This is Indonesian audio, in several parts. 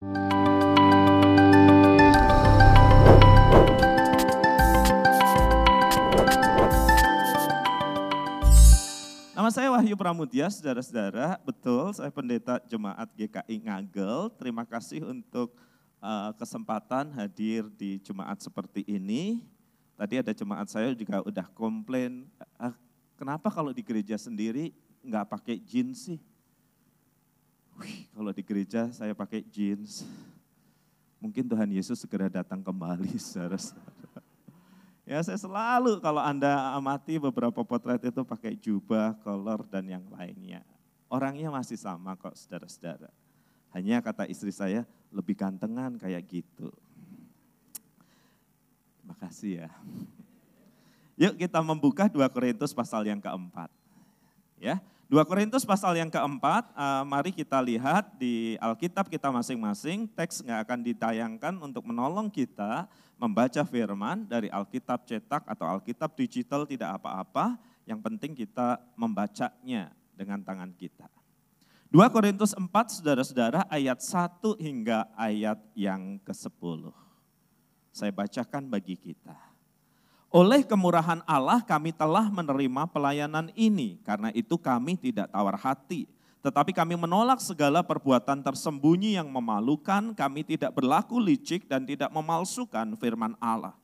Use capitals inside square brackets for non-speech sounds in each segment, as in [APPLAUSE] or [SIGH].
Nama saya Wahyu Pramudia, saudara-saudara. Betul, saya pendeta Jemaat GKI Ngagel. Terima kasih untuk uh, kesempatan hadir di Jemaat seperti ini. Tadi ada jemaat saya juga udah komplain, ah, kenapa kalau di gereja sendiri nggak pakai jeans sih? Wih, kalau di gereja saya pakai jeans. Mungkin Tuhan Yesus segera datang kembali, [LAUGHS] saudara-saudara. Ya saya selalu kalau Anda amati beberapa potret itu pakai jubah, kolor dan yang lainnya. Orangnya masih sama kok saudara-saudara. Hanya kata istri saya lebih gantengan kayak gitu. Terima kasih ya. Yuk kita membuka 2 Korintus pasal yang keempat. Ya, 2 Korintus pasal yang keempat, uh, mari kita lihat di Alkitab kita masing-masing, teks nggak akan ditayangkan untuk menolong kita membaca firman dari Alkitab cetak atau Alkitab digital tidak apa-apa, yang penting kita membacanya dengan tangan kita. 2 Korintus 4 saudara-saudara ayat 1 hingga ayat yang ke-10. Saya bacakan bagi kita. Oleh kemurahan Allah kami telah menerima pelayanan ini, karena itu kami tidak tawar hati. Tetapi kami menolak segala perbuatan tersembunyi yang memalukan, kami tidak berlaku licik dan tidak memalsukan firman Allah.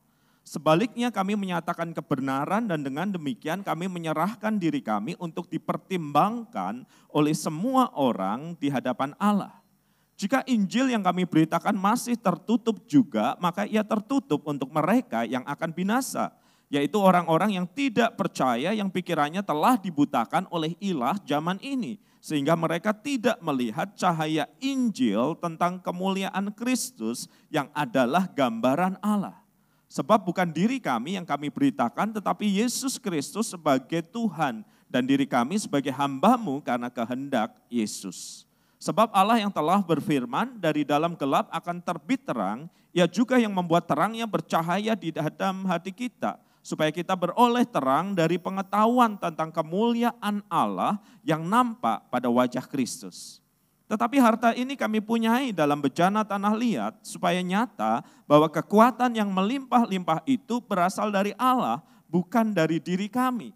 Sebaliknya kami menyatakan kebenaran dan dengan demikian kami menyerahkan diri kami untuk dipertimbangkan oleh semua orang di hadapan Allah. Jika Injil yang kami beritakan masih tertutup juga, maka ia tertutup untuk mereka yang akan binasa, yaitu orang-orang yang tidak percaya yang pikirannya telah dibutakan oleh ilah zaman ini, sehingga mereka tidak melihat cahaya Injil tentang kemuliaan Kristus yang adalah gambaran Allah. Sebab bukan diri kami yang kami beritakan, tetapi Yesus Kristus sebagai Tuhan dan diri kami sebagai hambamu karena kehendak Yesus. Sebab Allah yang telah berfirman dari dalam gelap akan terbit terang, ia juga yang membuat terangnya bercahaya di dalam hati kita, supaya kita beroleh terang dari pengetahuan tentang kemuliaan Allah yang nampak pada wajah Kristus. Tetapi harta ini kami punyai dalam bejana tanah liat, supaya nyata bahwa kekuatan yang melimpah-limpah itu berasal dari Allah, bukan dari diri kami.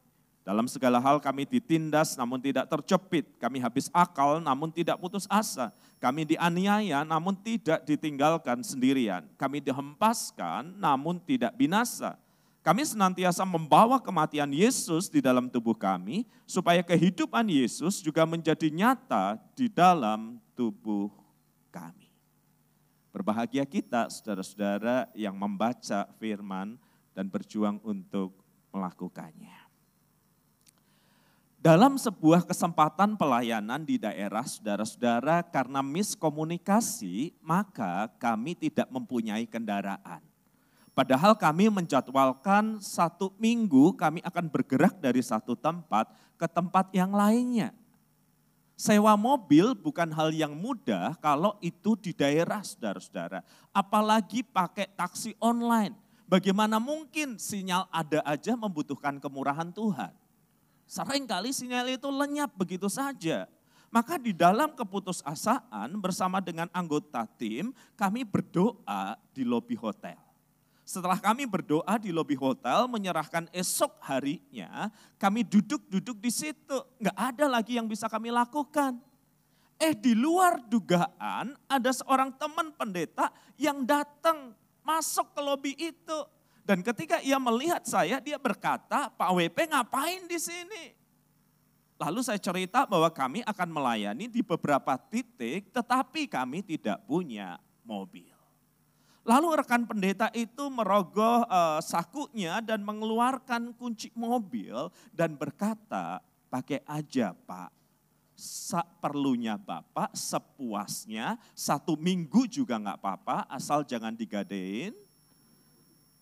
Dalam segala hal kami ditindas namun tidak terjepit, kami habis akal namun tidak putus asa, kami dianiaya namun tidak ditinggalkan sendirian, kami dihempaskan namun tidak binasa. Kami senantiasa membawa kematian Yesus di dalam tubuh kami, supaya kehidupan Yesus juga menjadi nyata di dalam tubuh kami. Berbahagia kita, saudara-saudara, yang membaca firman dan berjuang untuk melakukannya. Dalam sebuah kesempatan pelayanan di daerah saudara-saudara karena miskomunikasi maka kami tidak mempunyai kendaraan. Padahal kami menjadwalkan satu minggu kami akan bergerak dari satu tempat ke tempat yang lainnya. Sewa mobil bukan hal yang mudah kalau itu di daerah saudara-saudara. Apalagi pakai taksi online. Bagaimana mungkin sinyal ada aja membutuhkan kemurahan Tuhan. Seringkali sinyal itu lenyap begitu saja. Maka di dalam keputusasaan bersama dengan anggota tim, kami berdoa di lobi hotel. Setelah kami berdoa di lobi hotel, menyerahkan esok harinya, kami duduk-duduk di situ. Nggak ada lagi yang bisa kami lakukan. Eh di luar dugaan ada seorang teman pendeta yang datang masuk ke lobi itu dan ketika ia melihat saya, dia berkata, Pak WP ngapain di sini? Lalu saya cerita bahwa kami akan melayani di beberapa titik, tetapi kami tidak punya mobil. Lalu rekan pendeta itu merogoh uh, sakunya dan mengeluarkan kunci mobil dan berkata, pakai aja pak, perlunya Bapak sepuasnya, satu minggu juga nggak apa-apa, asal jangan digadein,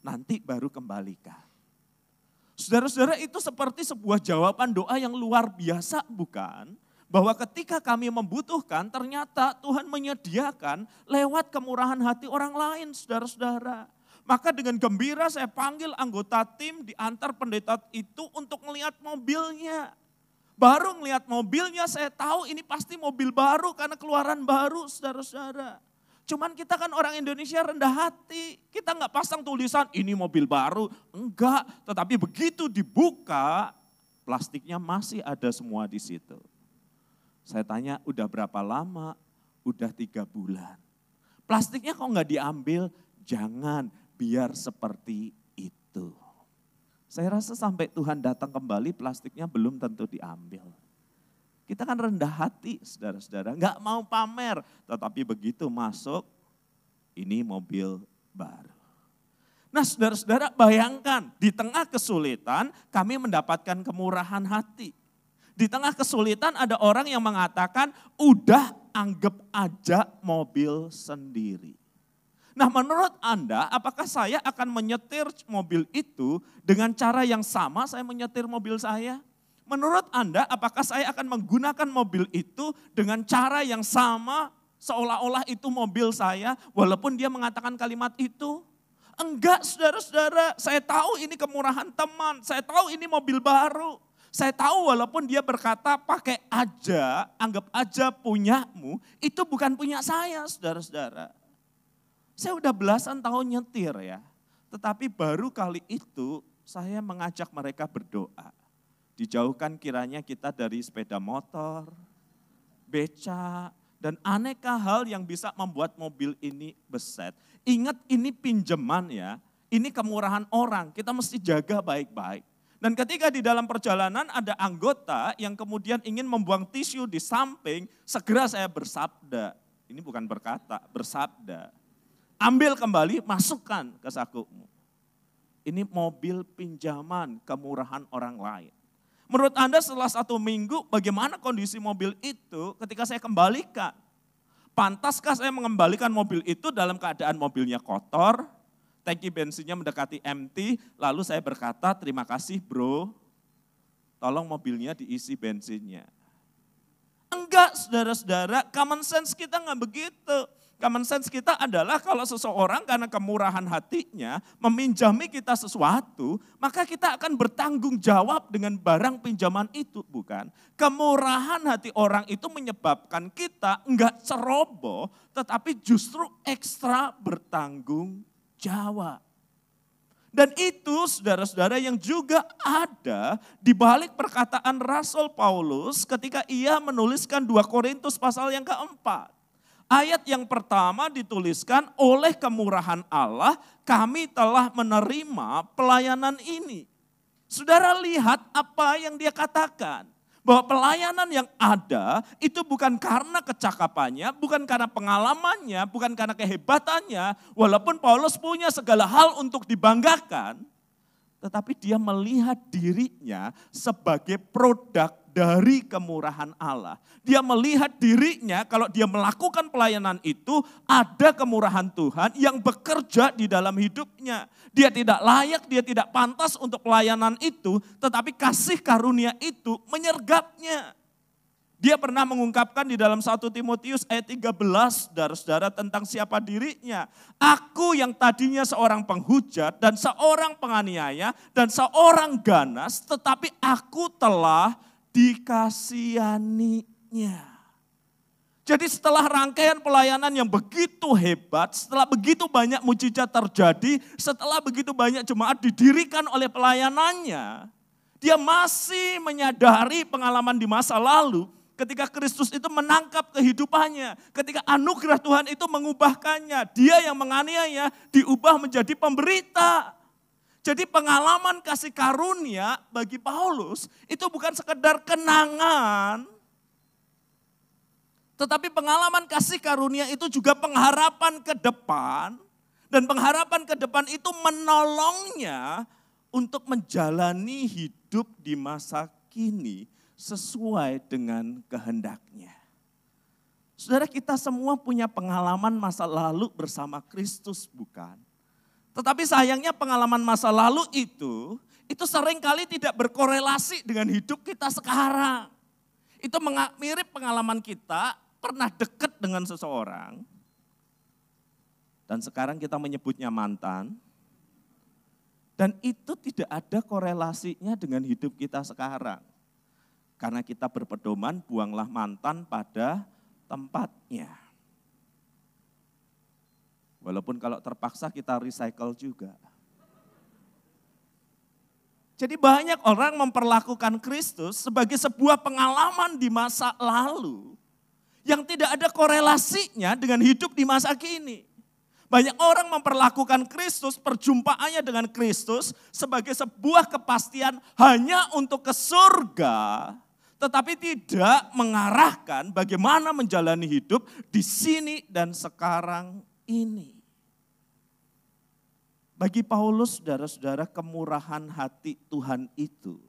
nanti baru kembalikan. Saudara-saudara itu seperti sebuah jawaban doa yang luar biasa bukan? Bahwa ketika kami membutuhkan ternyata Tuhan menyediakan lewat kemurahan hati orang lain saudara-saudara. Maka dengan gembira saya panggil anggota tim diantar pendeta itu untuk melihat mobilnya. Baru melihat mobilnya saya tahu ini pasti mobil baru karena keluaran baru saudara-saudara. Cuman kita kan orang Indonesia rendah hati. Kita nggak pasang tulisan ini mobil baru. Enggak, tetapi begitu dibuka, plastiknya masih ada semua di situ. Saya tanya, udah berapa lama? Udah tiga bulan. Plastiknya kok nggak diambil? Jangan, biar seperti itu. Saya rasa sampai Tuhan datang kembali, plastiknya belum tentu diambil. Kita kan rendah hati, saudara-saudara, nggak mau pamer, tetapi begitu masuk, ini mobil baru. Nah saudara-saudara bayangkan, di tengah kesulitan kami mendapatkan kemurahan hati. Di tengah kesulitan ada orang yang mengatakan, udah anggap aja mobil sendiri. Nah menurut Anda, apakah saya akan menyetir mobil itu dengan cara yang sama saya menyetir mobil saya? Menurut Anda, apakah saya akan menggunakan mobil itu dengan cara yang sama seolah-olah itu mobil saya walaupun dia mengatakan kalimat itu? Enggak saudara-saudara, saya tahu ini kemurahan teman, saya tahu ini mobil baru. Saya tahu walaupun dia berkata pakai aja, anggap aja punyamu, itu bukan punya saya saudara-saudara. Saya udah belasan tahun nyetir ya, tetapi baru kali itu saya mengajak mereka berdoa. Dijauhkan kiranya kita dari sepeda motor, beca, dan aneka hal yang bisa membuat mobil ini beset. Ingat ini pinjaman ya, ini kemurahan orang, kita mesti jaga baik-baik. Dan ketika di dalam perjalanan ada anggota yang kemudian ingin membuang tisu di samping, segera saya bersabda. Ini bukan berkata, bersabda. Ambil kembali, masukkan ke sakumu. Ini mobil pinjaman kemurahan orang lain. Menurut Anda setelah satu minggu bagaimana kondisi mobil itu ketika saya kembalikan? Pantaskah saya mengembalikan mobil itu dalam keadaan mobilnya kotor, tangki bensinnya mendekati empty, lalu saya berkata terima kasih bro, tolong mobilnya diisi bensinnya. Enggak saudara-saudara, common sense kita enggak begitu. Common sense kita adalah kalau seseorang karena kemurahan hatinya meminjami kita sesuatu, maka kita akan bertanggung jawab dengan barang pinjaman itu, bukan? Kemurahan hati orang itu menyebabkan kita enggak ceroboh, tetapi justru ekstra bertanggung jawab. Dan itu saudara-saudara yang juga ada di balik perkataan Rasul Paulus ketika ia menuliskan 2 Korintus pasal yang keempat. Ayat yang pertama dituliskan oleh kemurahan Allah kami telah menerima pelayanan ini. Saudara lihat apa yang dia katakan. Bahwa pelayanan yang ada itu bukan karena kecakapannya, bukan karena pengalamannya, bukan karena kehebatannya. Walaupun Paulus punya segala hal untuk dibanggakan. Tetapi dia melihat dirinya sebagai produk dari kemurahan Allah. Dia melihat dirinya kalau dia melakukan pelayanan itu ada kemurahan Tuhan yang bekerja di dalam hidupnya. Dia tidak layak, dia tidak pantas untuk pelayanan itu, tetapi kasih karunia itu menyergapnya. Dia pernah mengungkapkan di dalam 1 Timotius ayat 13, saudara-saudara tentang siapa dirinya. Aku yang tadinya seorang penghujat dan seorang penganiaya dan seorang ganas, tetapi aku telah dikasihaninya. Jadi setelah rangkaian pelayanan yang begitu hebat, setelah begitu banyak mujizat terjadi, setelah begitu banyak jemaat didirikan oleh pelayanannya, dia masih menyadari pengalaman di masa lalu ketika Kristus itu menangkap kehidupannya, ketika anugerah Tuhan itu mengubahkannya, dia yang menganiaya diubah menjadi pemberita. Jadi pengalaman kasih karunia bagi Paulus itu bukan sekedar kenangan, tetapi pengalaman kasih karunia itu juga pengharapan ke depan, dan pengharapan ke depan itu menolongnya untuk menjalani hidup di masa kini sesuai dengan kehendaknya. Saudara kita semua punya pengalaman masa lalu bersama Kristus bukan? Tetapi sayangnya pengalaman masa lalu itu, itu sering kali tidak berkorelasi dengan hidup kita sekarang. Itu mirip pengalaman kita pernah dekat dengan seseorang, dan sekarang kita menyebutnya mantan, dan itu tidak ada korelasinya dengan hidup kita sekarang. Karena kita berpedoman, buanglah mantan pada tempatnya. Walaupun kalau terpaksa kita recycle juga. Jadi banyak orang memperlakukan Kristus sebagai sebuah pengalaman di masa lalu yang tidak ada korelasinya dengan hidup di masa kini. Banyak orang memperlakukan Kristus, perjumpaannya dengan Kristus sebagai sebuah kepastian hanya untuk ke surga, tetapi tidak mengarahkan bagaimana menjalani hidup di sini dan sekarang ini. Bagi Paulus, saudara-saudara, kemurahan hati Tuhan itu,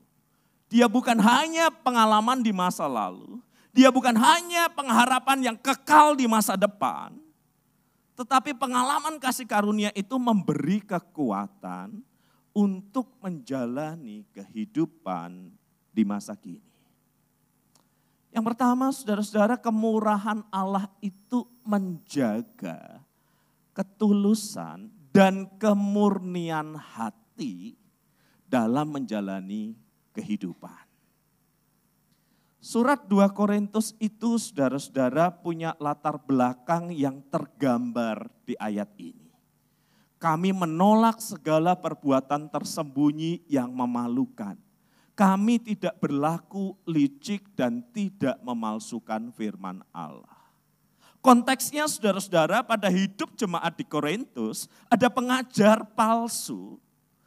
dia bukan hanya pengalaman di masa lalu, dia bukan hanya pengharapan yang kekal di masa depan, tetapi pengalaman kasih karunia itu memberi kekuatan untuk menjalani kehidupan di masa kini. Yang pertama, saudara-saudara, kemurahan Allah itu menjaga ketulusan dan kemurnian hati dalam menjalani kehidupan. Surat 2 Korintus itu saudara-saudara punya latar belakang yang tergambar di ayat ini. Kami menolak segala perbuatan tersembunyi yang memalukan. Kami tidak berlaku licik dan tidak memalsukan firman Allah. Konteksnya saudara-saudara pada hidup jemaat di Korintus ada pengajar palsu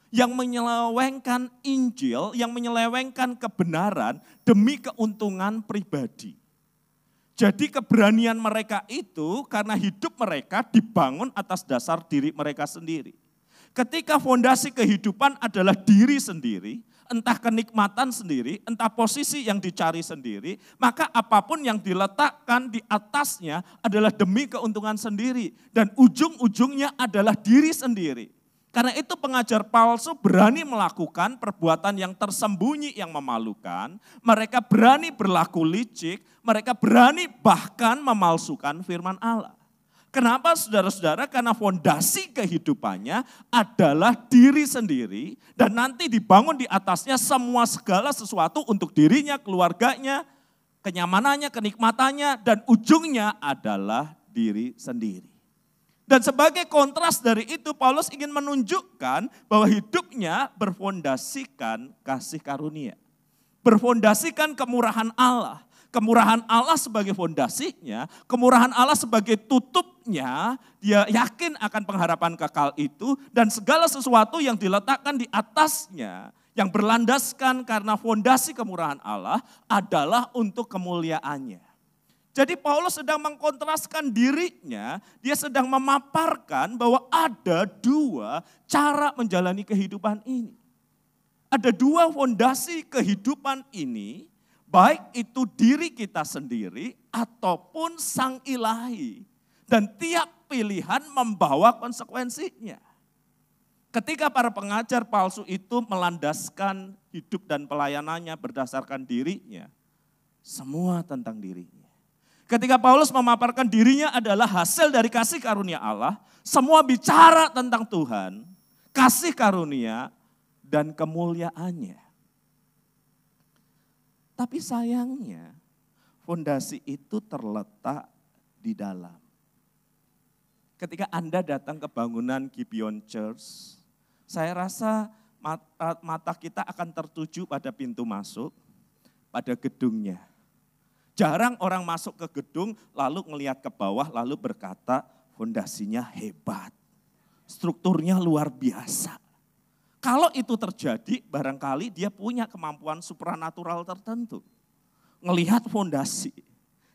yang menyelewengkan Injil, yang menyelewengkan kebenaran demi keuntungan pribadi. Jadi keberanian mereka itu karena hidup mereka dibangun atas dasar diri mereka sendiri. Ketika fondasi kehidupan adalah diri sendiri, entah kenikmatan sendiri, entah posisi yang dicari sendiri, maka apa pun yang diletakkan di atasnya adalah demi keuntungan sendiri. Dan ujung-ujungnya adalah diri sendiri. Karena itu pengajar palsu berani melakukan perbuatan yang tersembunyi yang memalukan. Mereka berani berlaku licik, mereka berani bahkan memalsukan firman Allah. Kenapa saudara-saudara? Karena fondasi kehidupannya adalah diri sendiri dan nanti dibangun di atasnya semua segala sesuatu untuk dirinya, keluarganya, kenyamanannya, kenikmatannya, dan ujungnya adalah diri sendiri. Dan sebagai kontras dari itu Paulus ingin menunjukkan bahwa hidupnya berfondasikan kasih karunia. Berfondasikan kemurahan Allah kemurahan Allah sebagai fondasinya, kemurahan Allah sebagai tutupnya, dia yakin akan pengharapan kekal itu dan segala sesuatu yang diletakkan di atasnya yang berlandaskan karena fondasi kemurahan Allah adalah untuk kemuliaannya. Jadi Paulus sedang mengkontraskan dirinya, dia sedang memaparkan bahwa ada dua cara menjalani kehidupan ini. Ada dua fondasi kehidupan ini Baik itu diri kita sendiri ataupun sang ilahi. Dan tiap pilihan membawa konsekuensinya. Ketika para pengajar palsu itu melandaskan hidup dan pelayanannya berdasarkan dirinya, semua tentang dirinya. Ketika Paulus memaparkan dirinya adalah hasil dari kasih karunia Allah, semua bicara tentang Tuhan, kasih karunia, dan kemuliaannya. Tapi sayangnya fondasi itu terletak di dalam. Ketika Anda datang ke bangunan Gibeon Church, saya rasa mata kita akan tertuju pada pintu masuk, pada gedungnya. Jarang orang masuk ke gedung lalu ngelihat ke bawah lalu berkata fondasinya hebat. Strukturnya luar biasa. Kalau itu terjadi, barangkali dia punya kemampuan supranatural tertentu. Ngelihat fondasi.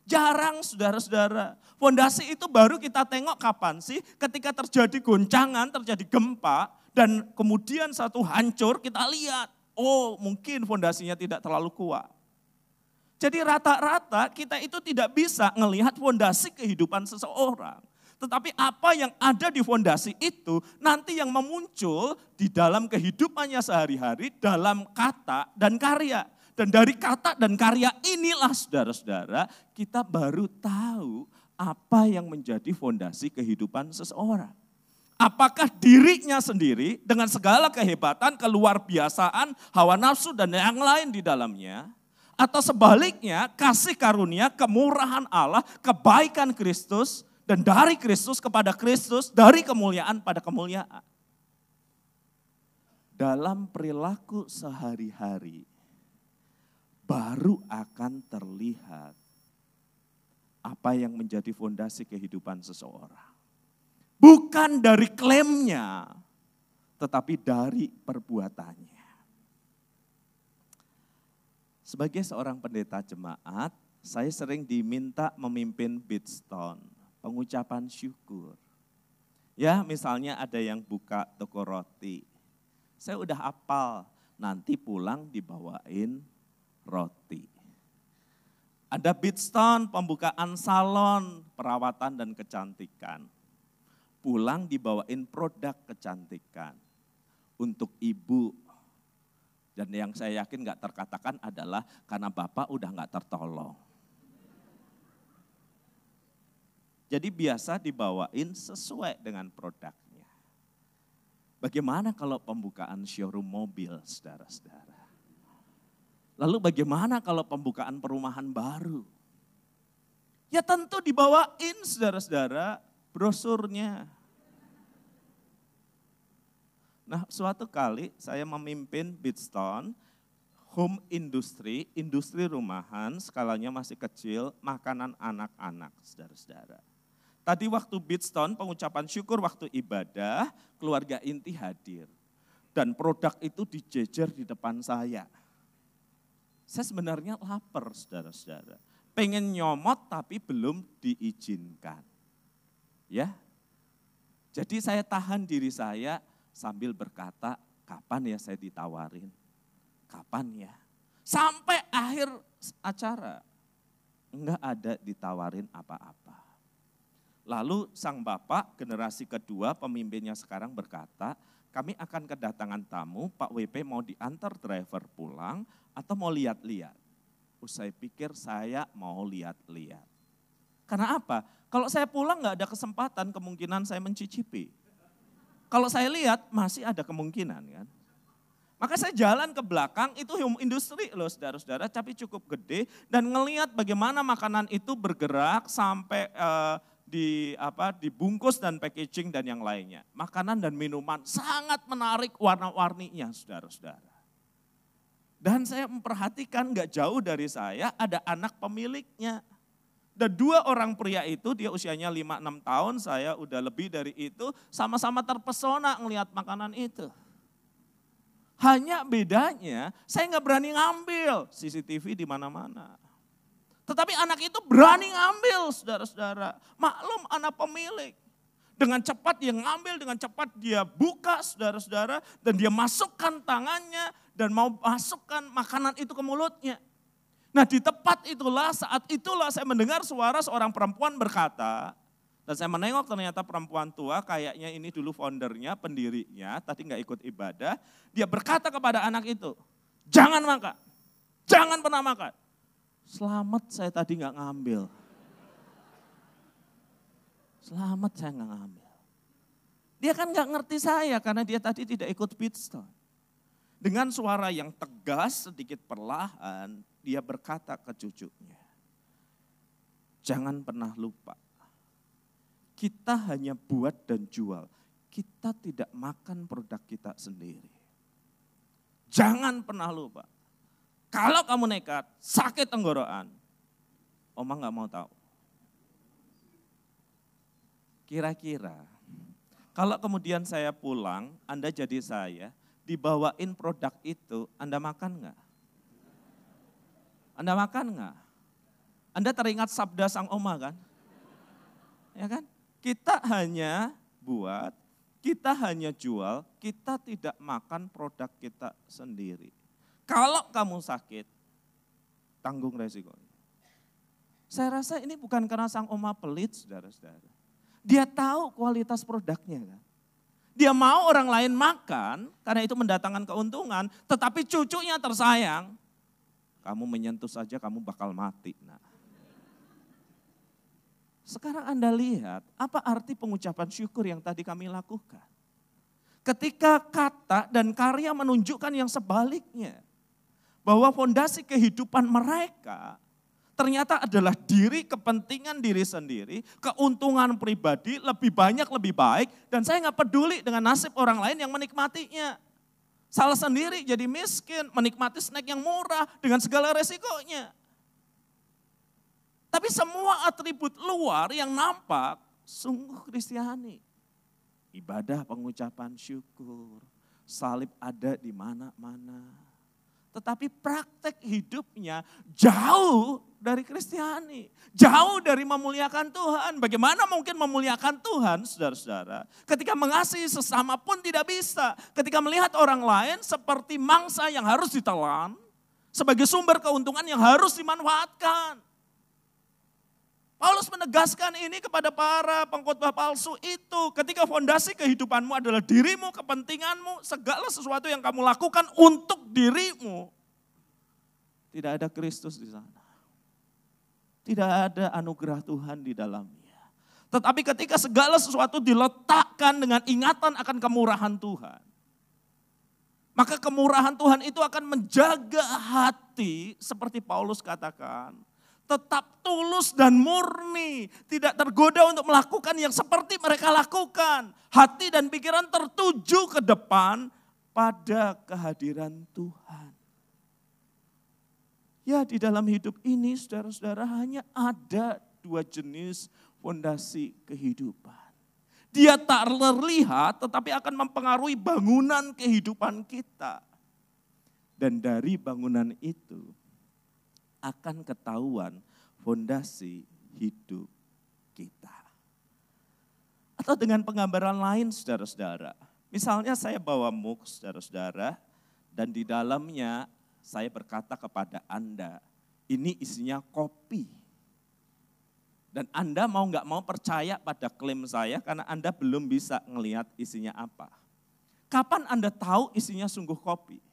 Jarang saudara-saudara. Fondasi itu baru kita tengok kapan sih? Ketika terjadi goncangan, terjadi gempa, dan kemudian satu hancur, kita lihat. Oh mungkin fondasinya tidak terlalu kuat. Jadi rata-rata kita itu tidak bisa melihat fondasi kehidupan seseorang. Tetapi apa yang ada di fondasi itu nanti yang memuncul di dalam kehidupannya sehari-hari dalam kata dan karya. Dan dari kata dan karya inilah saudara-saudara kita baru tahu apa yang menjadi fondasi kehidupan seseorang. Apakah dirinya sendiri dengan segala kehebatan, keluar biasaan, hawa nafsu dan yang lain di dalamnya. Atau sebaliknya kasih karunia, kemurahan Allah, kebaikan Kristus Dan dari Kristus kepada Kristus, dari kemuliaan pada kemuliaan. Dalam perilaku sehari-hari, baru akan terlihat apa yang menjadi fondasi kehidupan seseorang. Bukan dari klaimnya, tetapi dari perbuatannya. Sebagai seorang pendeta jemaat, saya sering diminta memimpin Bidstone, pengucapan syukur. Ya, misalnya ada yang buka toko roti. Saya udah apal, nanti pulang dibawain roti. Ada Bidstone, pembukaan salon, perawatan dan kecantikan. Pulang dibawain produk kecantikan untuk ibu dan yang saya yakin nggak terkatakan adalah karena Bapak udah nggak tertolong. Jadi biasa dibawain sesuai dengan produknya. Bagaimana kalau pembukaan showroom mobil, saudara-saudara? Lalu bagaimana kalau pembukaan perumahan baru? Ya tentu dibawain saudara-saudara brosurnya, Nah suatu kali saya memimpin Bidstone, home industry, industri rumahan, skalanya masih kecil, makanan anak-anak, saudara-saudara. Tadi waktu Bidstone, pengucapan syukur waktu ibadah, keluarga inti hadir. Dan produk itu dijejer di depan saya. Saya sebenarnya lapar, saudara-saudara. Pengen nyomot tapi belum diizinkan. Ya, jadi saya tahan diri saya, sambil berkata, kapan ya saya ditawarin? Kapan ya? Sampai akhir acara, enggak ada ditawarin apa-apa. Lalu sang bapak generasi kedua pemimpinnya sekarang berkata, kami akan kedatangan tamu, Pak WP mau diantar driver pulang atau mau lihat-lihat. Usai pikir saya mau lihat-lihat. Karena apa? Kalau saya pulang nggak ada kesempatan, kemungkinan saya mencicipi. Kalau saya lihat masih ada kemungkinan kan. Maka saya jalan ke belakang itu industri loh saudara-saudara, tapi cukup gede dan ngelihat bagaimana makanan itu bergerak sampai uh, di apa dibungkus dan packaging dan yang lainnya. Makanan dan minuman sangat menarik warna-warninya saudara-saudara. Dan saya memperhatikan nggak jauh dari saya ada anak pemiliknya. Dan dua orang pria itu, dia usianya 5-6 tahun, saya udah lebih dari itu, sama-sama terpesona ngelihat makanan itu. Hanya bedanya, saya nggak berani ngambil CCTV di mana-mana. Tetapi anak itu berani ngambil, saudara-saudara. Maklum anak pemilik. Dengan cepat dia ngambil, dengan cepat dia buka, saudara-saudara. Dan dia masukkan tangannya dan mau masukkan makanan itu ke mulutnya. Nah di tempat itulah, saat itulah saya mendengar suara seorang perempuan berkata, dan saya menengok ternyata perempuan tua, kayaknya ini dulu foundernya, pendirinya, tadi nggak ikut ibadah. Dia berkata kepada anak itu, jangan makan, jangan pernah makan. Selamat saya tadi nggak ngambil. Selamat saya nggak ngambil. Dia kan nggak ngerti saya karena dia tadi tidak ikut pitstop. Dengan suara yang tegas sedikit perlahan, dia berkata ke cucunya, jangan pernah lupa, kita hanya buat dan jual, kita tidak makan produk kita sendiri. Jangan pernah lupa, kalau kamu nekat, sakit tenggorokan, Oma nggak mau tahu. Kira-kira, kalau kemudian saya pulang, Anda jadi saya, dibawain produk itu, Anda makan nggak? Anda makan nggak? Anda teringat sabda sang oma kan? Ya kan? Kita hanya buat, kita hanya jual, kita tidak makan produk kita sendiri. Kalau kamu sakit, tanggung resikonya. Saya rasa ini bukan karena sang oma pelit, saudara-saudara. Dia tahu kualitas produknya kan. Dia mau orang lain makan karena itu mendatangkan keuntungan, tetapi cucunya tersayang. Kamu menyentuh saja kamu bakal mati. Nah. Sekarang Anda lihat apa arti pengucapan syukur yang tadi kami lakukan. Ketika kata dan karya menunjukkan yang sebaliknya. Bahwa fondasi kehidupan mereka ternyata adalah diri kepentingan diri sendiri, keuntungan pribadi lebih banyak lebih baik dan saya nggak peduli dengan nasib orang lain yang menikmatinya. Salah sendiri jadi miskin, menikmati snack yang murah dengan segala resikonya. Tapi semua atribut luar yang nampak sungguh Kristiani. Ibadah pengucapan syukur, salib ada di mana-mana. Tetapi praktek hidupnya jauh dari Kristiani. Jauh dari memuliakan Tuhan. Bagaimana mungkin memuliakan Tuhan, saudara-saudara? Ketika mengasihi sesama pun tidak bisa. Ketika melihat orang lain seperti mangsa yang harus ditelan, sebagai sumber keuntungan yang harus dimanfaatkan. Paulus menegaskan ini kepada para pengkhotbah palsu itu. Ketika fondasi kehidupanmu adalah dirimu, kepentinganmu, segala sesuatu yang kamu lakukan untuk dirimu. Tidak ada Kristus di sana. Tidak ada anugerah Tuhan di dalamnya. Tetapi ketika segala sesuatu diletakkan dengan ingatan akan kemurahan Tuhan. Maka kemurahan Tuhan itu akan menjaga hati seperti Paulus katakan tetap tulus dan murni, tidak tergoda untuk melakukan yang seperti mereka lakukan. Hati dan pikiran tertuju ke depan pada kehadiran Tuhan. Ya di dalam hidup ini saudara-saudara hanya ada dua jenis fondasi kehidupan. Dia tak terlihat tetapi akan mempengaruhi bangunan kehidupan kita. Dan dari bangunan itu akan ketahuan fondasi hidup kita. Atau dengan penggambaran lain saudara-saudara. Misalnya saya bawa muk saudara-saudara dan di dalamnya saya berkata kepada Anda, ini isinya kopi. Dan Anda mau nggak mau percaya pada klaim saya karena Anda belum bisa ngelihat isinya apa. Kapan Anda tahu isinya sungguh kopi?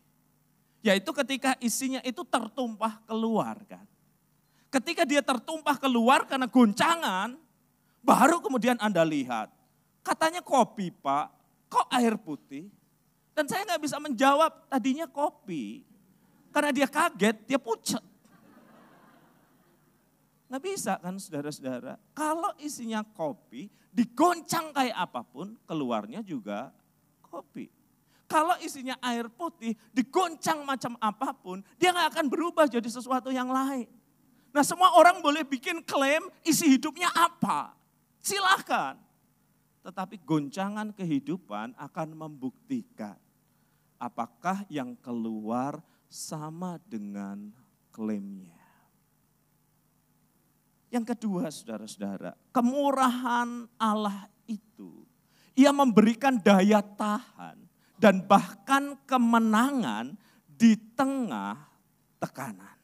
Yaitu ketika isinya itu tertumpah keluar kan. Ketika dia tertumpah keluar karena goncangan, baru kemudian Anda lihat. Katanya kopi pak, kok air putih? Dan saya nggak bisa menjawab, tadinya kopi. Karena dia kaget, dia pucat. Nggak bisa kan saudara-saudara. Kalau isinya kopi, digoncang kayak apa pun, keluarnya juga kopi. Kalau isinya air putih, digoncang macam apa pun, dia nggak akan berubah jadi sesuatu yang lain. Nah semua orang boleh bikin klaim isi hidupnya apa. Silahkan. Tetapi goncangan kehidupan akan membuktikan apakah yang keluar sama dengan klaimnya. Yang kedua saudara-saudara, kemurahan Allah itu, ia memberikan daya tahan dan bahkan kemenangan di tengah tekanan.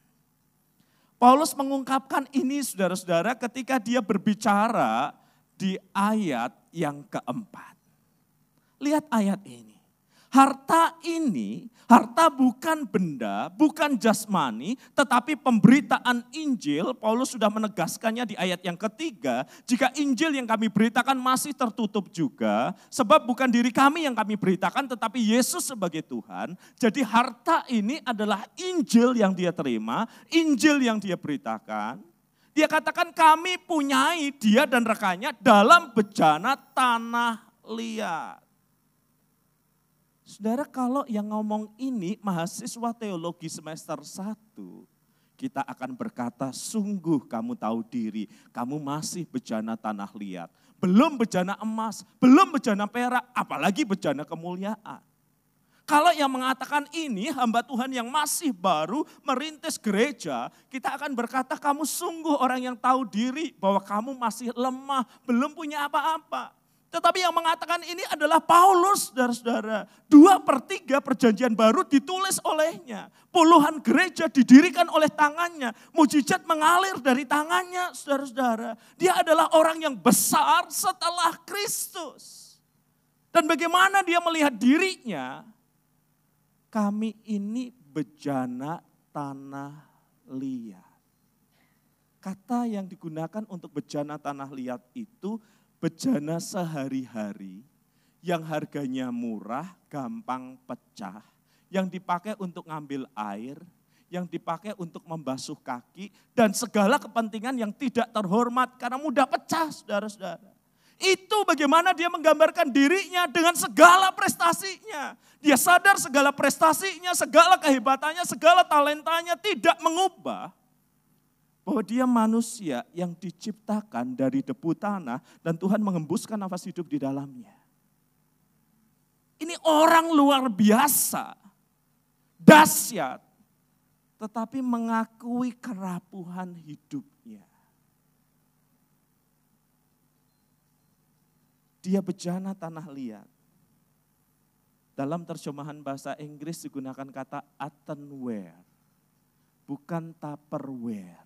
Paulus mengungkapkan ini saudara-saudara ketika dia berbicara di ayat yang keempat. Lihat ayat ini. Harta ini, harta bukan benda, bukan jasmani, tetapi pemberitaan Injil, Paulus sudah menegaskannya di ayat yang ketiga, jika Injil yang kami beritakan masih tertutup juga, sebab bukan diri kami yang kami beritakan, tetapi Yesus sebagai Tuhan. Jadi harta ini adalah Injil yang dia terima, Injil yang dia beritakan. Dia katakan kami punyai dia dan rekannya dalam bejana tanah liat. Saudara kalau yang ngomong ini mahasiswa teologi semester 1, kita akan berkata sungguh kamu tahu diri, kamu masih bejana tanah liat. Belum bejana emas, belum bejana perak, apalagi bejana kemuliaan. Kalau yang mengatakan ini hamba Tuhan yang masih baru merintis gereja, kita akan berkata kamu sungguh orang yang tahu diri bahwa kamu masih lemah, belum punya apa-apa. Tetapi yang mengatakan ini adalah Paulus, saudara-saudara. Dua per tiga perjanjian baru ditulis olehnya. Puluhan gereja didirikan oleh tangannya. Mujizat mengalir dari tangannya, saudara-saudara. Dia adalah orang yang besar setelah Kristus. Dan bagaimana dia melihat dirinya? Kami ini bejana tanah liat. Kata yang digunakan untuk bejana tanah liat itu bejana sehari-hari yang harganya murah, gampang pecah, yang dipakai untuk ngambil air, yang dipakai untuk membasuh kaki, dan segala kepentingan yang tidak terhormat karena mudah pecah saudara-saudara. Itu bagaimana dia menggambarkan dirinya dengan segala prestasinya. Dia sadar segala prestasinya, segala kehebatannya, segala talentanya tidak mengubah bahwa dia manusia yang diciptakan dari debu tanah dan Tuhan mengembuskan nafas hidup di dalamnya. Ini orang luar biasa, dahsyat, tetapi mengakui kerapuhan hidupnya. Dia bejana tanah liat. Dalam terjemahan bahasa Inggris digunakan kata Attenware, bukan Tupperware.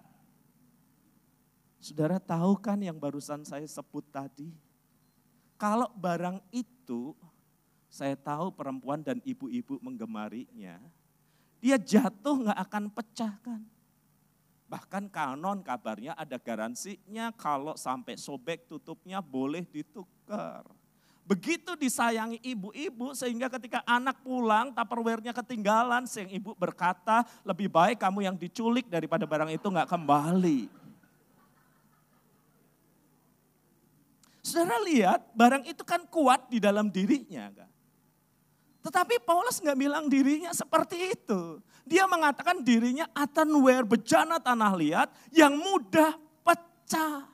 Saudara tahu kan yang barusan saya sebut tadi? Kalau barang itu, saya tahu perempuan dan ibu-ibu menggemarinya, dia jatuh nggak akan pecah kan. Bahkan kanon kabarnya ada garansinya kalau sampai sobek tutupnya boleh ditukar. Begitu disayangi ibu-ibu sehingga ketika anak pulang tupperware-nya ketinggalan. Sehingga ibu berkata lebih baik kamu yang diculik daripada barang itu nggak kembali. Saudara lihat barang itu kan kuat di dalam dirinya. Kan? Tetapi Paulus nggak bilang dirinya seperti itu. Dia mengatakan dirinya atanware bejana tanah liat yang mudah pecah.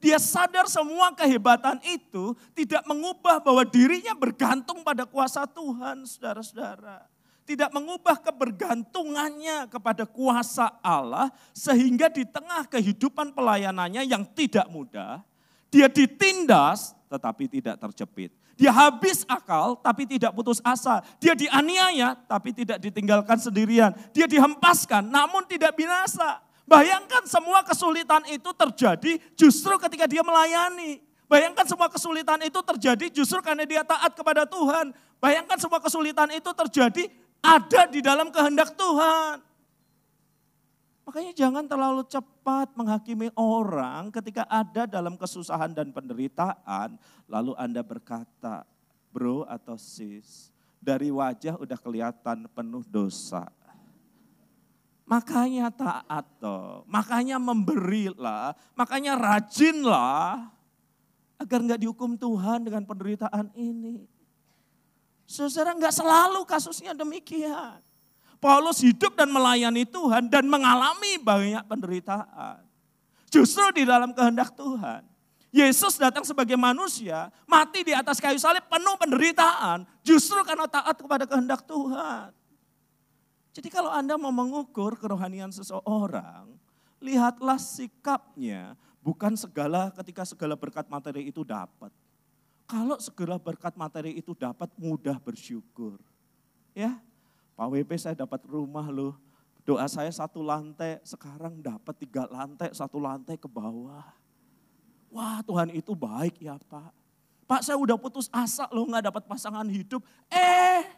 Dia sadar semua kehebatan itu tidak mengubah bahwa dirinya bergantung pada kuasa Tuhan, saudara-saudara. Tidak mengubah kebergantungannya kepada kuasa Allah, sehingga di tengah kehidupan pelayanannya yang tidak mudah, dia ditindas tetapi tidak terjepit. Dia habis akal tapi tidak putus asa. Dia dianiaya tapi tidak ditinggalkan sendirian. Dia dihempaskan namun tidak binasa. Bayangkan semua kesulitan itu terjadi justru ketika dia melayani. Bayangkan semua kesulitan itu terjadi justru karena dia taat kepada Tuhan. Bayangkan semua kesulitan itu terjadi ada di dalam kehendak Tuhan. Makanya jangan terlalu cepat menghakimi orang ketika ada dalam kesusahan dan penderitaan. Lalu Anda berkata, bro atau sis, dari wajah udah kelihatan penuh dosa. Makanya taat toh, makanya memberilah, makanya rajinlah agar nggak dihukum Tuhan dengan penderitaan ini. Saudara nggak selalu kasusnya demikian. Paulus hidup dan melayani Tuhan dan mengalami banyak penderitaan. Justru di dalam kehendak Tuhan. Yesus datang sebagai manusia, mati di atas kayu salib penuh penderitaan, justru karena taat kepada kehendak Tuhan. Jadi kalau Anda mau mengukur kerohanian seseorang, lihatlah sikapnya, bukan segala ketika segala berkat materi itu dapat. Kalau segala berkat materi itu dapat, mudah bersyukur. Ya, Pak WP saya dapat rumah loh. Doa saya satu lantai, sekarang dapat tiga lantai, satu lantai ke bawah. Wah Tuhan itu baik ya Pak. Pak saya udah putus asa loh nggak dapat pasangan hidup. Eh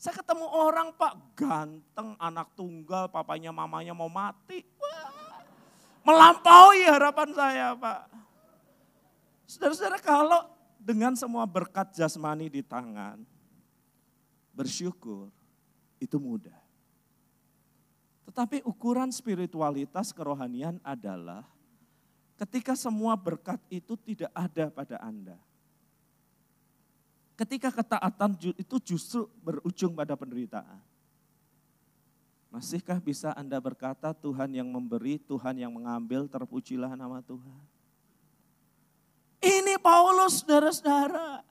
saya ketemu orang Pak ganteng, anak tunggal, papanya mamanya mau mati. Wah, melampaui harapan saya Pak. Saudara-saudara kalau dengan semua berkat jasmani di tangan, bersyukur, itu mudah. Tetapi ukuran spiritualitas kerohanian adalah ketika semua berkat itu tidak ada pada Anda. Ketika ketaatan itu justru berujung pada penderitaan. Masihkah bisa Anda berkata Tuhan yang memberi, Tuhan yang mengambil, terpujilah nama Tuhan. Ini Paulus saudara-saudara.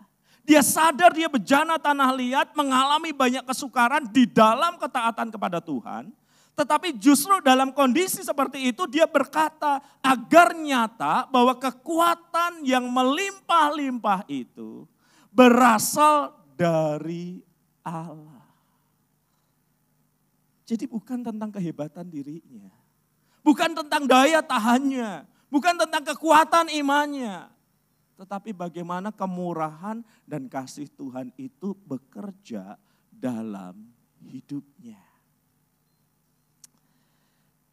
Dia sadar dia bejana tanah liat, mengalami banyak kesukaran di dalam ketaatan kepada Tuhan. Tetapi justru dalam kondisi seperti itu dia berkata agar nyata bahwa kekuatan yang melimpah-limpah itu berasal dari Allah. Jadi bukan tentang kehebatan dirinya. Bukan tentang daya tahannya. Bukan tentang kekuatan imannya tetapi bagaimana kemurahan dan kasih Tuhan itu bekerja dalam hidupnya.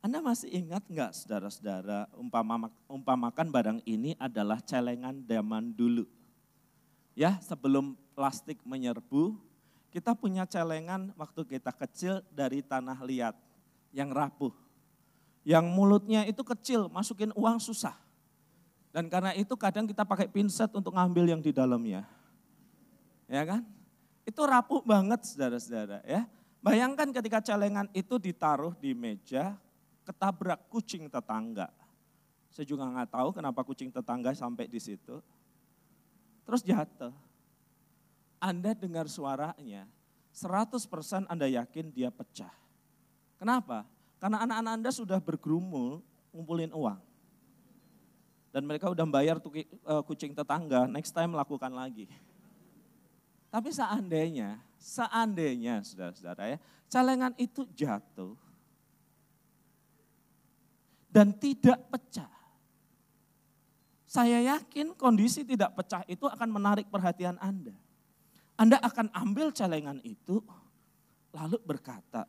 Anda masih ingat nggak saudara-saudara umpama, umpamakan barang ini adalah celengan zaman dulu. Ya sebelum plastik menyerbu, kita punya celengan waktu kita kecil dari tanah liat. yang rapuh, yang mulutnya itu kecil, masukin uang susah. Dan karena itu kadang kita pakai pinset untuk ngambil yang di dalamnya. Ya kan? Itu rapuh banget saudara-saudara ya. Bayangkan ketika celengan itu ditaruh di meja, ketabrak kucing tetangga. Saya juga nggak tahu kenapa kucing tetangga sampai di situ. Terus jatuh. Anda dengar suaranya, 100% Anda yakin dia pecah. Kenapa? Karena anak-anak Anda sudah bergerumul ngumpulin uang. Dan mereka udah bayar tuh eh, kucing tetangga, next time lakukan lagi. Tapi seandainya, seandainya saudara-saudara ya, celengan itu jatuh dan tidak pecah. Saya yakin kondisi tidak pecah itu akan menarik perhatian Anda. Anda akan ambil celengan itu, lalu berkata,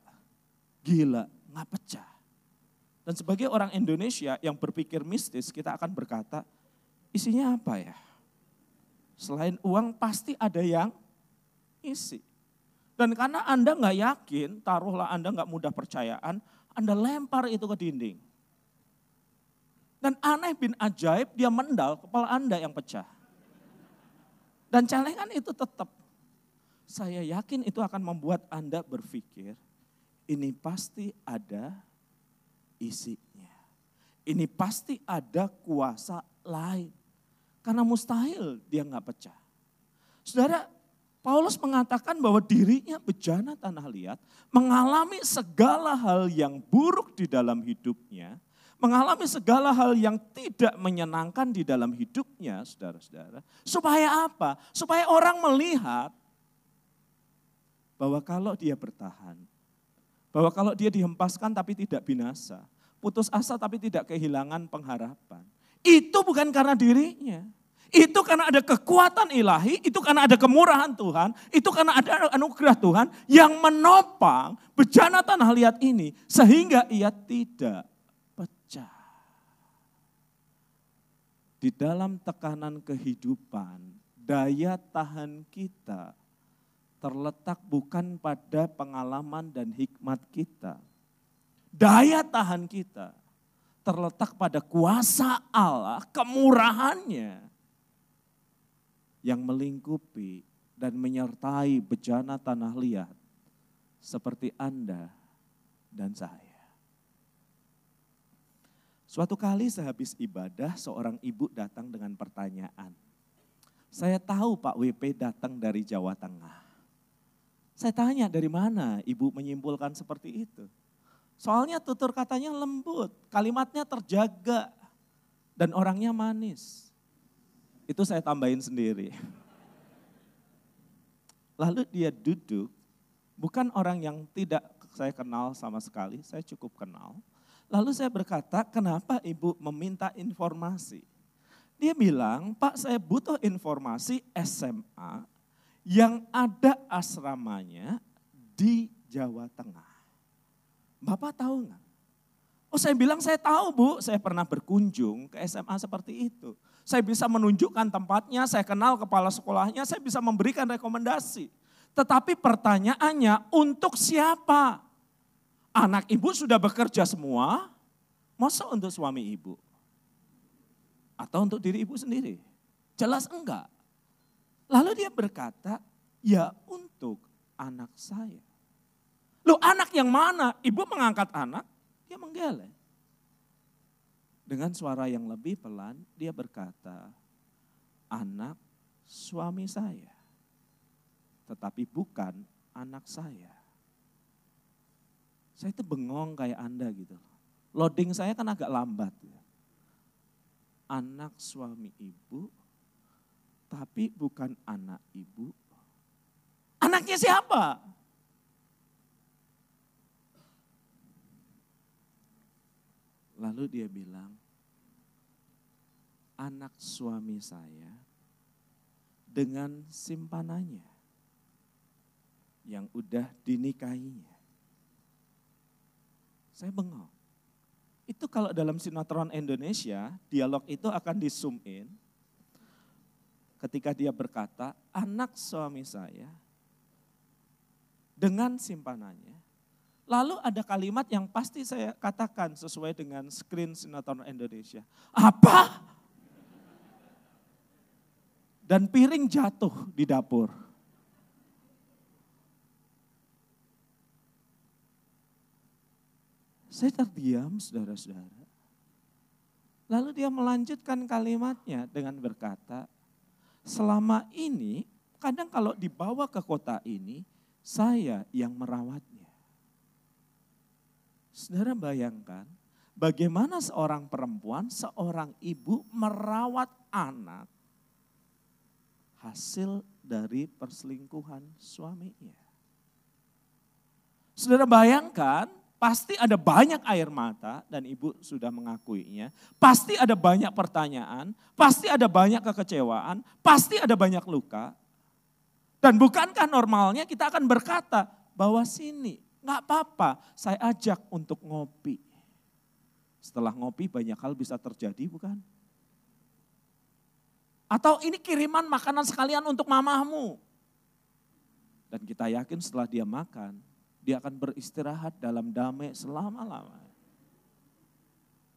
gila, nggak pecah. Dan sebagai orang Indonesia yang berpikir mistis, kita akan berkata, isinya apa ya? Selain uang pasti ada yang isi. Dan karena Anda nggak yakin, taruhlah Anda nggak mudah percayaan, Anda lempar itu ke dinding. Dan aneh bin ajaib, dia mendal, kepala Anda yang pecah. Dan celengan itu tetap. Saya yakin itu akan membuat Anda berpikir, ini pasti ada isinya. Ini pasti ada kuasa lain. Karena mustahil dia nggak pecah. Saudara, Paulus mengatakan bahwa dirinya bejana tanah liat, mengalami segala hal yang buruk di dalam hidupnya, mengalami segala hal yang tidak menyenangkan di dalam hidupnya, saudara-saudara. Supaya apa? Supaya orang melihat bahwa kalau dia bertahan, bahwa kalau dia dihempaskan tapi tidak binasa, putus asa tapi tidak kehilangan pengharapan. Itu bukan karena dirinya, itu karena ada kekuatan ilahi, itu karena ada kemurahan Tuhan, itu karena ada anugerah Tuhan yang menopang bejana tanah liat ini sehingga ia tidak pecah. Di dalam tekanan kehidupan, daya tahan kita terletak bukan pada pengalaman dan hikmat kita. Daya tahan kita terletak pada kuasa Allah, kemurahannya yang melingkupi dan menyertai bejana tanah liat seperti Anda dan saya. Suatu kali sehabis ibadah seorang ibu datang dengan pertanyaan. Saya tahu Pak WP datang dari Jawa Tengah. Saya tanya dari mana ibu menyimpulkan seperti itu. Soalnya tutur katanya lembut, kalimatnya terjaga, dan orangnya manis. Itu saya tambahin sendiri. [LAUGHS] Lalu dia duduk, bukan orang yang tidak saya kenal sama sekali, saya cukup kenal. Lalu saya berkata, kenapa ibu meminta informasi? Dia bilang, Pak saya butuh informasi SMA yang ada asramanya di Jawa Tengah. Bapak tahu nggak? Oh saya bilang saya tahu bu, saya pernah berkunjung ke SMA seperti itu. Saya bisa menunjukkan tempatnya, saya kenal kepala sekolahnya, saya bisa memberikan rekomendasi. Tetapi pertanyaannya untuk siapa? Anak ibu sudah bekerja semua, masa untuk suami ibu? Atau untuk diri ibu sendiri? Jelas enggak. Lalu dia berkata, ya untuk anak saya. Lu anak yang mana? Ibu mengangkat anak, dia menggeleng. Dengan suara yang lebih pelan, dia berkata, anak suami saya, tetapi bukan anak saya. Saya itu bengong kayak Anda gitu. Loading saya kan agak lambat. Ya. Anak suami ibu, tapi bukan anak ibu. Anaknya siapa? Lalu dia bilang, anak suami saya dengan simpanannya yang udah dinikahinya. Saya bengong. Itu kalau dalam sinetron Indonesia, dialog itu akan di zoom in. Ketika dia berkata, anak suami saya dengan simpanannya Lalu ada kalimat yang pasti saya katakan sesuai dengan screen sinetron Indonesia. Apa? Dan piring jatuh di dapur. Saya terdiam saudara-saudara. Lalu dia melanjutkan kalimatnya dengan berkata, selama ini kadang kalau dibawa ke kota ini, saya yang merawatnya. Saudara bayangkan bagaimana seorang perempuan, seorang ibu merawat anak hasil dari perselingkuhan suaminya. Saudara bayangkan pasti ada banyak air mata dan ibu sudah mengakuinya. Pasti ada banyak pertanyaan, pasti ada banyak kekecewaan, pasti ada banyak luka. Dan bukankah normalnya kita akan berkata bahwa sini Nggak apa-apa, saya ajak untuk ngopi. Setelah ngopi banyak hal bisa terjadi bukan? Atau ini kiriman makanan sekalian untuk mamahmu. Dan kita yakin setelah dia makan, dia akan beristirahat dalam damai selama-lamanya.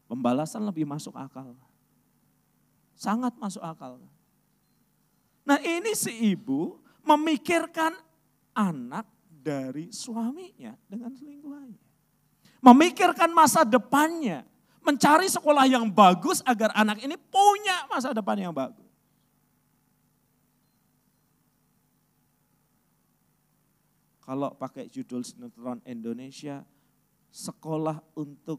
Pembalasan lebih masuk akal. Sangat masuk akal. Nah ini si ibu memikirkan anak dari suaminya dengan selingkuhannya. Memikirkan masa depannya, mencari sekolah yang bagus agar anak ini punya masa depan yang bagus. Kalau pakai judul sinetron Indonesia, sekolah untuk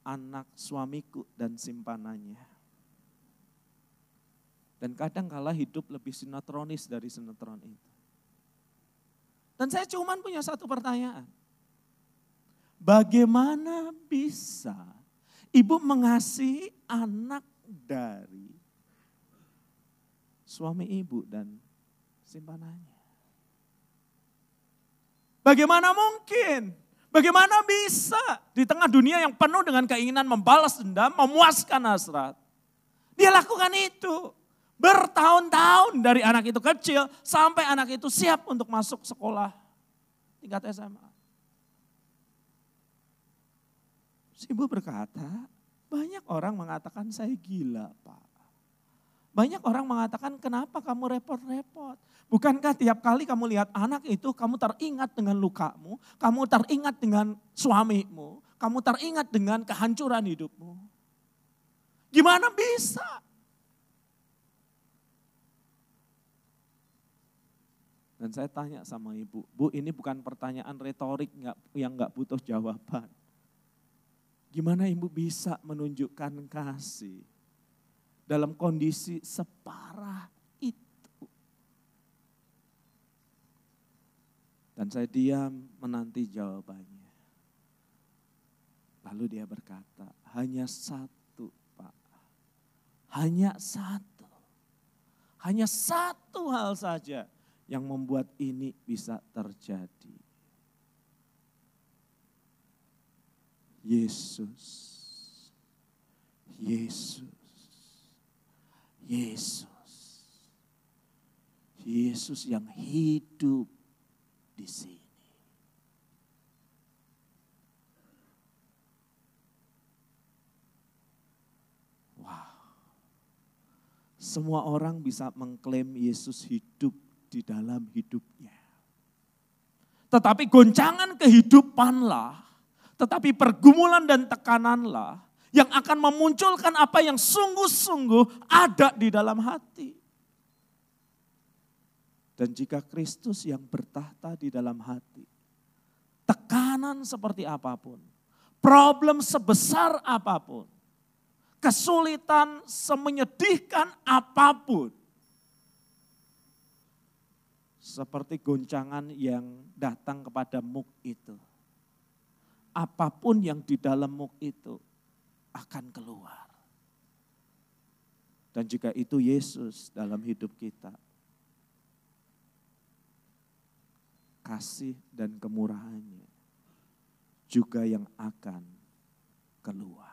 anak suamiku dan simpanannya. Dan kadang kala hidup lebih sinetronis dari sinetron itu. Dan saya cuma punya satu pertanyaan. Bagaimana bisa ibu mengasihi anak dari suami ibu dan simpanannya? Bagaimana mungkin? Bagaimana bisa di tengah dunia yang penuh dengan keinginan membalas dendam, memuaskan hasrat. Dia lakukan itu. Bertahun-tahun dari anak itu kecil sampai anak itu siap untuk masuk sekolah tingkat SMA. Si ibu berkata, banyak orang mengatakan saya gila pak. Banyak orang mengatakan kenapa kamu repot-repot. Bukankah tiap kali kamu lihat anak itu kamu teringat dengan lukamu, kamu teringat dengan suamimu, kamu teringat dengan kehancuran hidupmu. Gimana bisa? Dan saya tanya sama ibu, bu ini bukan pertanyaan retorik yang nggak butuh jawaban. Gimana ibu bisa menunjukkan kasih dalam kondisi separah itu? Dan saya diam menanti jawabannya. Lalu dia berkata, hanya satu Pak. Hanya satu. Hanya satu hal saja yang membuat ini bisa terjadi. Yesus, Yesus, Yesus, Yesus yang hidup di sini. Wow, semua orang bisa mengklaim Yesus hidup di dalam hidupnya. Tetapi goncangan kehidupanlah, tetapi pergumulan dan tekananlah yang akan memunculkan apa yang sungguh-sungguh ada di dalam hati. Dan jika Kristus yang bertahta di dalam hati, tekanan seperti apa pun, problem sebesar apa pun, kesulitan semenyedihkan apa pun, seperti goncangan yang datang kepada muk itu. Apa pun yang di dalam muk itu akan keluar. Dan jika itu Yesus dalam hidup kita, kasih dan kemurahannya juga yang akan keluar.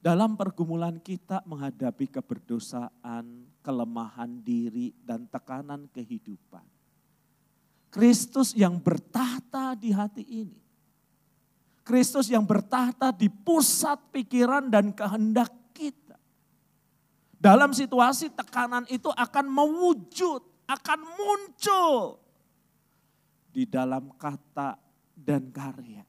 Dalam pergumulan kita menghadapi keberdosaan, kelemahan diri, dan tekanan kehidupan. Kristus yang bertahta di hati ini. Kristus yang bertahta di pusat pikiran dan kehendak kita. Dalam situasi tekanan itu akan mewujud, akan muncul di dalam kata dan karya.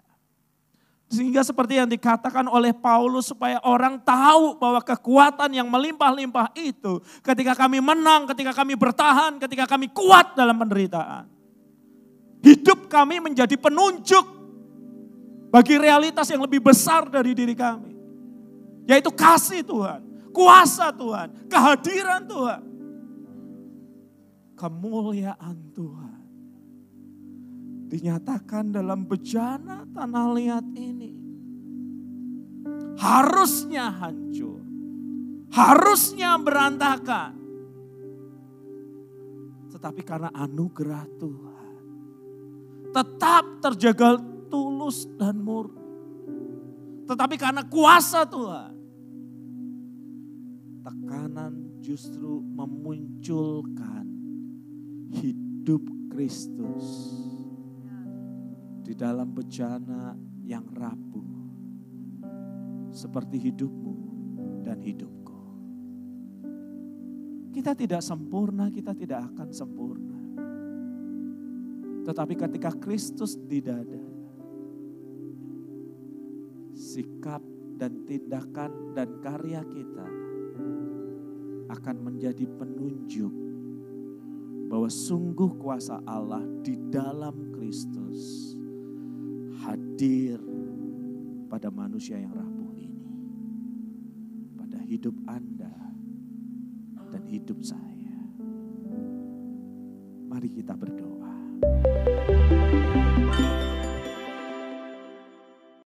Sehingga seperti yang dikatakan oleh Paulus supaya orang tahu bahwa kekuatan yang melimpah-limpah itu ketika kami menang, ketika kami bertahan, ketika kami kuat dalam penderitaan. Hidup kami menjadi penunjuk bagi realitas yang lebih besar dari diri kami. Yaitu kasih Tuhan, kuasa Tuhan, kehadiran Tuhan. Kemuliaan Tuhan dinyatakan dalam bejana tanah liat ini. Harusnya hancur. Harusnya berantakan. Tetapi karena anugerah Tuhan. Tetap terjaga tulus dan murni. Tetapi karena kuasa Tuhan. Tekanan justru memunculkan hidup Kristus di dalam bejana yang rapuh. Seperti hidupmu dan hidupku. Kita tidak sempurna, kita tidak akan sempurna. Tetapi ketika Kristus di dada, sikap dan tindakan dan karya kita akan menjadi penunjuk bahwa sungguh kuasa Allah di dalam Kristus hadir pada manusia yang rapuh ini. Pada hidup Anda dan hidup saya. Mari kita berdoa.